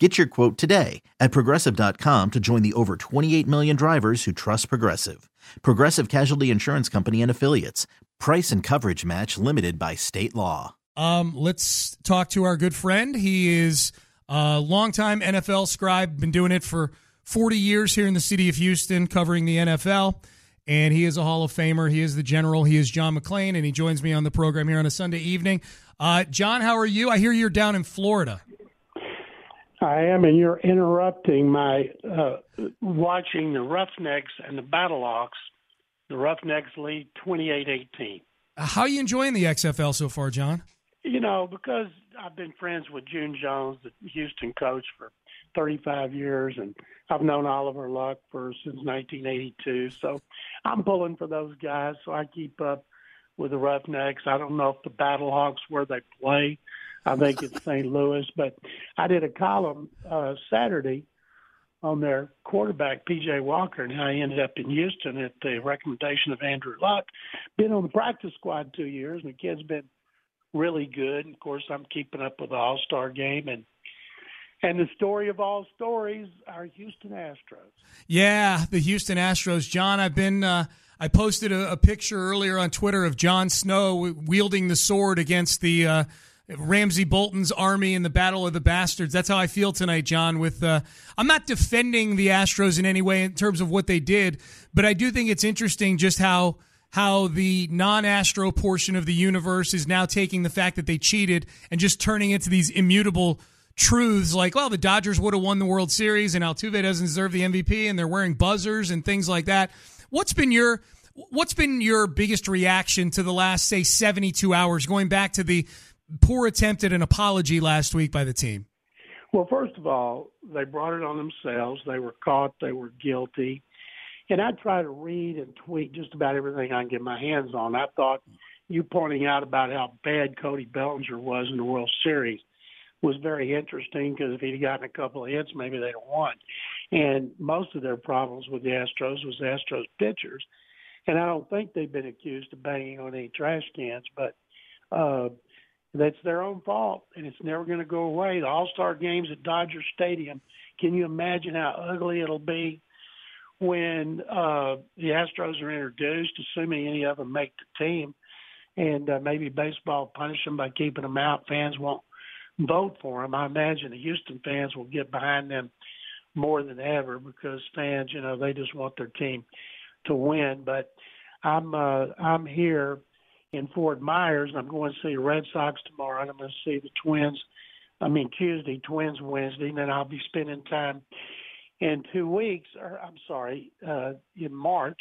Get your quote today at progressive.com to join the over 28 million drivers who trust Progressive. Progressive Casualty Insurance Company and Affiliates. Price and coverage match limited by state law. Um, let's talk to our good friend. He is a longtime NFL scribe, been doing it for 40 years here in the city of Houston, covering the NFL. And he is a Hall of Famer. He is the general. He is John McClain, and he joins me on the program here on a Sunday evening. Uh, John, how are you? I hear you're down in Florida. I am, and you're interrupting my uh, watching the Roughnecks and the Battlehawks. The Roughnecks lead 28-18. How are you enjoying the XFL so far, John? You know, because I've been friends with June Jones, the Houston coach, for 35 years, and I've known Oliver Luck for since 1982. So I'm pulling for those guys, so I keep up with the Roughnecks. I don't know if the Battlehawks where they play. I think it's St. Louis. But I did a column uh, Saturday on their quarterback PJ Walker and how he ended up in Houston at the recommendation of Andrew Luck. Been on the practice squad two years, and the kid's been really good. And of course, I'm keeping up with the All Star game and. And the story of all stories, are Houston Astros. Yeah, the Houston Astros. John, I've been uh, I posted a, a, picture earlier on Twitter of Jon Snow wielding the sword against the uh, Ramsay Bolton's army in the Battle of the Bastards. That's how I feel tonight, John. With uh, I'm not defending the Astros in any way in terms of what they did, but I do think it's interesting just how how the non-Astro portion of the universe is now taking the fact that they cheated and just turning it to these immutable truths like, well, the Dodgers would have won the World Series and Altuve doesn't deserve the MVP and they're wearing buzzers and things like that. What's been your what's been your biggest reaction to the last say 72 hours going back to the poor attempt at an apology last week by the team? Well, first of all, they brought it on themselves. They were caught. They were guilty. And I try to read and tweet just about everything I can get my hands on. I thought you pointing out about how bad Cody Bellinger was in the World Series was very interesting because if he'd gotten a couple of hits, maybe they'd have won. And most of their problems with the Astros was the Astros pitchers. And I don't think they've been accused of banging on any trash cans, but uh, that's their own fault, and it's never going to go away. The All Star games at Dodger Stadium. Can you imagine how ugly it'll be when uh, the Astros are introduced, assuming any of them make the team, and uh, maybe baseball punish them by keeping them out? Fans won't vote for them. I imagine the Houston fans will get behind them more than ever because fans, you know, they just want their team to win. But I'm uh, I'm here in Fort Myers. I'm going to see the Red Sox tomorrow, and I'm going to see the Twins. I mean Tuesday, Twins Wednesday, and then I'll be spending time in two weeks, or I'm sorry, uh, in March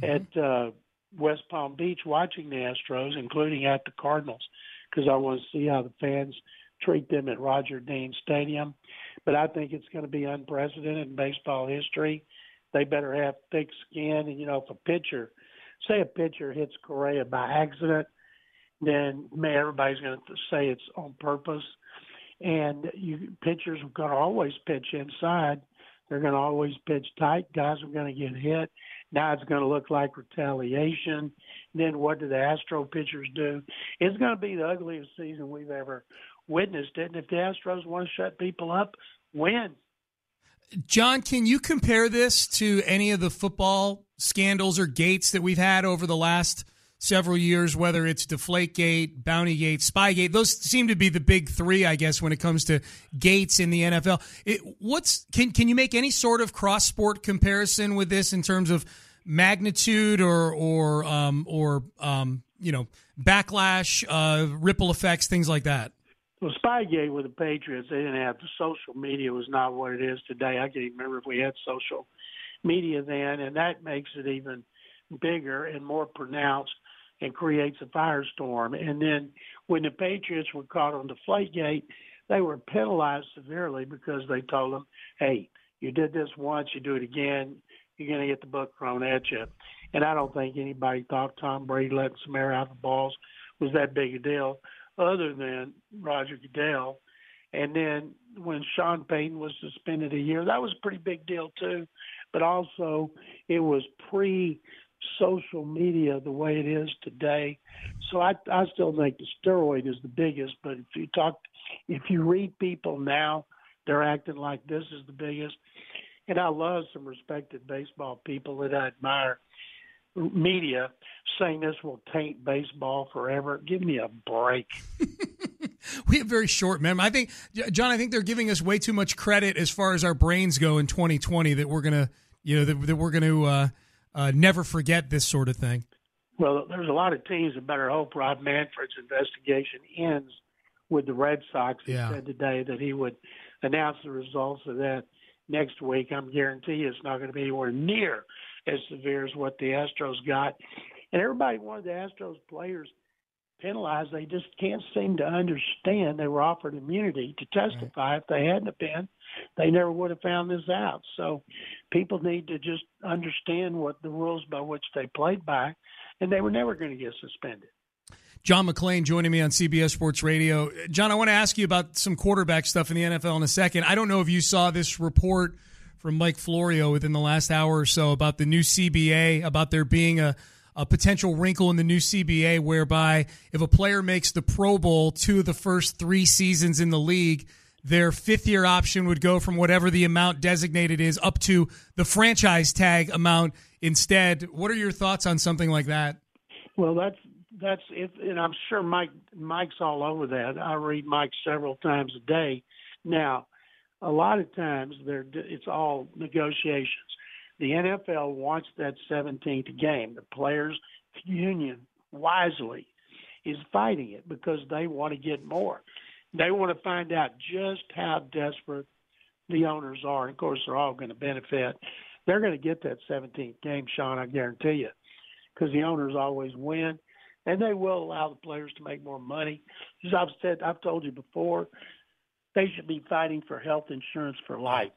mm-hmm. at uh, West Palm Beach watching the Astros, including at the Cardinals, because I want to see how the fans treat them at Roger Dean Stadium. But I think it's going to be unprecedented in baseball history. They better have thick skin, and you know, if a pitcher – say a pitcher hits Correa by accident, then man, everybody's going to say it's on purpose. And you pitchers are going to always pitch inside. They're going to always pitch tight. Guys are going to get hit. Now it's going to look like retaliation. Then what do the Astro pitchers do? It's going to be the ugliest season we've ever witnessed. It. And if the Astros want to shut people up, win. John, can you compare this to any of the football scandals or gates that we've had over the last several years, whether it's Deflategate, Bountygate, Spygate. Those seem to be the big three, I guess, when it comes to gates in the NFL. It, what's can can you make any sort of cross sport comparison with this in terms of magnitude or or um, or um, you know backlash, uh, ripple effects, things like that? Well, Spygate with the Patriots, they didn't have the social media was not what it is today. I can't remember if we had social media then, and that makes it even bigger and more pronounced and creates a firestorm. And then when the Patriots were caught on the Deflategate, they were penalized severely because they told them, hey, you did this once, you do it again, you're going to get the book thrown at you. And I don't think anybody thought Tom Brady letting some air out the balls was that big a deal, other than Roger Goodell. And then when Sean Payton was suspended a year, that was a pretty big deal too. But also, it was pre social media the way it is today. So I I still think the steroid is the biggest. But if you talk, if you read people now, they're acting like this is the biggest. And I love some respected baseball people that I admire media saying this will taint baseball forever. Give me a break. we have very short memory. I think, John, I think they're giving us way too much credit as far as our brains go in 2020 that we're gonna, you know, that, that we're gonna uh, uh, never forget this sort of thing. Well, there's a lot of teams that better hope Rob Manfred's investigation ends with the Red Sox. He yeah. said today that he would announce the results of that next week. I'm guarantee you it's not going to be anywhere near as severe as what the Astros got. And everybody wanted the Astros players penalized. They just can't seem to understand they were offered immunity to testify. Right. If they hadn't been, they never would have found this out. So people need to just understand what the rules by which they played by, and they were never going to get suspended. John McClain joining me on CBS Sports Radio. John, I want to ask you about some quarterback stuff in the NFL in a second. I don't know if you saw this report from Mike Florio within the last hour or so about the new CBA, about there being a, a potential wrinkle in the new CBA whereby if a player makes the Pro Bowl two of the first three seasons in the league, their fifth year option would go from whatever the amount designated is up to the franchise tag amount instead. What are your thoughts on something like that? Well, that's that's if, and I'm sure Mike Mike's all over that. I read Mike several times a day. Now, a lot of times there it's all negotiations. The NFL wants that 17th game. The players union wisely is fighting it because they want to get more. They want to find out just how desperate the owners are. And of course, they're all going to benefit. They're going to get that 17th game, Sean. I guarantee you, because the owners always win and they will allow the players to make more money. As I've said, I've told you before, they should be fighting for health insurance for life.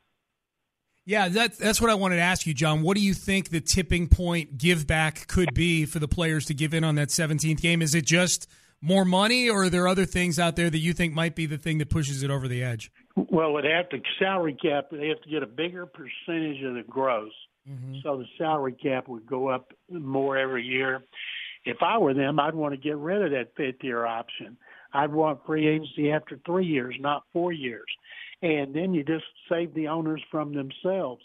Yeah, that's that's what I wanted to ask you, John. What do you think the tipping point give back could be for the players to give in on that 17th game? Is it just more money, or are there other things out there that you think might be the thing that pushes it over the edge? Well, it have to salary cap. They have to get a bigger percentage of the gross, mm-hmm. so the salary cap would go up more every year if I were them, I'd want to get rid of that fifth year option. I'd want free agency after three years, not four years. And then you just save the owners from themselves.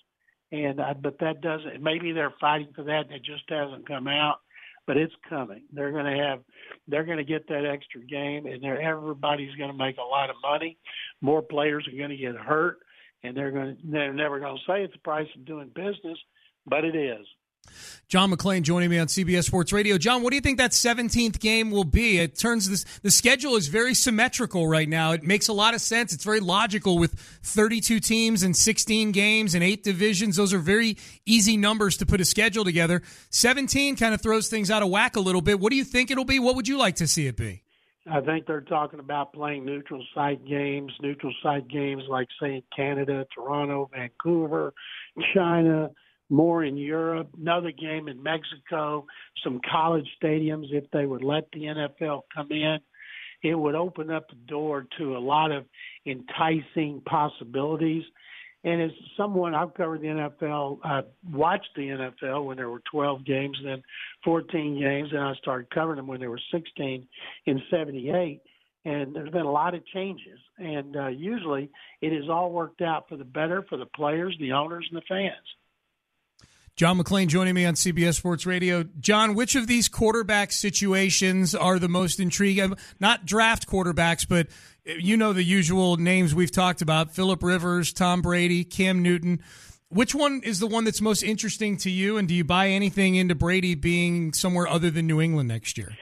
And I, but that doesn't. Maybe they're fighting for that, and it just hasn't come out. But it's coming. They're going to have. They're going to get that extra game, and they're, everybody's going to make a lot of money. More players are going to get hurt, and they're going. To, they're never going to say it's the price of doing business, but it is. John McClain joining me on CBS Sports Radio. John, what do you think that 17th game will be? It turns this the schedule is very symmetrical right now. It makes a lot of sense. It's very logical with 32 teams and 16 games and 8 divisions. Those are very easy numbers to put a schedule together. 17 kind of throws things out of whack a little bit. What do you think it'll be? What would you like to see it be? I think they're talking about playing neutral site games, neutral site games like say Canada, Toronto, Vancouver, China, more in Europe, another game in Mexico, some college stadiums if they would let the NFL come in. It would open up the door to a lot of enticing possibilities. And as someone I've covered the NFL, I watched the NFL when there were 12 games, then 14 games, and I started covering them when there were 16 in 78. And there's been a lot of changes, and uh, usually it has all worked out for the better for the players, the owners, and the fans. John McClain joining me on CBS Sports Radio. John, which of these quarterback situations are the most intriguing? Um, not draft quarterbacks, but uh, you know the usual names we've talked about Philip Rivers, Tom Brady, Cam Newton. Which one is the one that's most interesting to you? And do you buy anything into Brady being somewhere other than New England next year?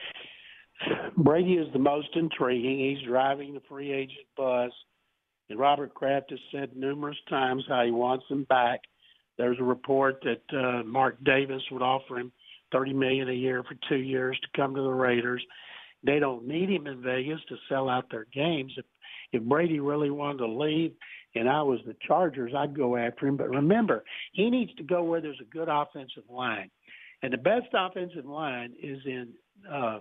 Brady is the most intriguing. He's driving the free agent bus. And Robert Kraft has said numerous times how he wants him back. There's a report that uh, Mark Davis would offer him thirty million a year for two years to come to the Raiders. They don't need him in Vegas to sell out their games. If if Brady really wanted to leave and I was the Chargers, I'd go after him. But remember, he needs to go where there's a good offensive line. And the best offensive line is in uh,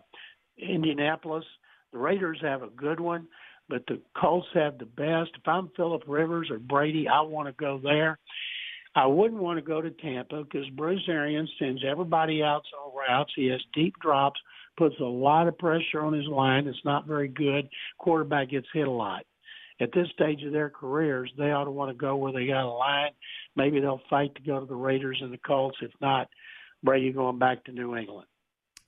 Indianapolis. The Raiders have a good one, but the Colts have the best. If I'm Philip Rivers or Brady, I want to go there. I wouldn't want to go to Tampa because Bruce Arians sends everybody out on routes. He has deep drops, puts a lot of pressure on his line. It's not very good. Quarterback gets hit a lot. At this stage of their careers, they ought to want to go where they got a line. Maybe they'll fight to go to the Raiders and the Colts. If not, Brady going back to New England.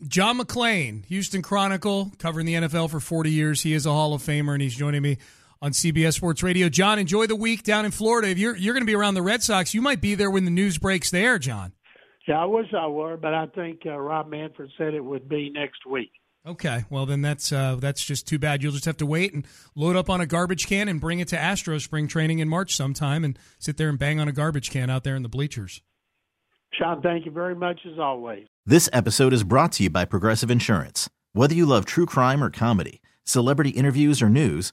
John McClain, Houston Chronicle, covering the NFL for 40 years. He is a Hall of Famer, and he's joining me on CBS Sports Radio. John, enjoy the week down in Florida. If you're you're going to be around the Red Sox, you might be there when the news breaks there, John. Yeah, I wish I were, but I think uh, Rob Manfred said it would be next week. Okay, well then that's uh, that's just too bad. You'll just have to wait and load up on a garbage can and bring it to Astro spring training in March sometime, and sit there and bang on a garbage can out there in the bleachers. Sean, thank you very much as always. This episode is brought to you by Progressive Insurance. Whether you love true crime or comedy, celebrity interviews or news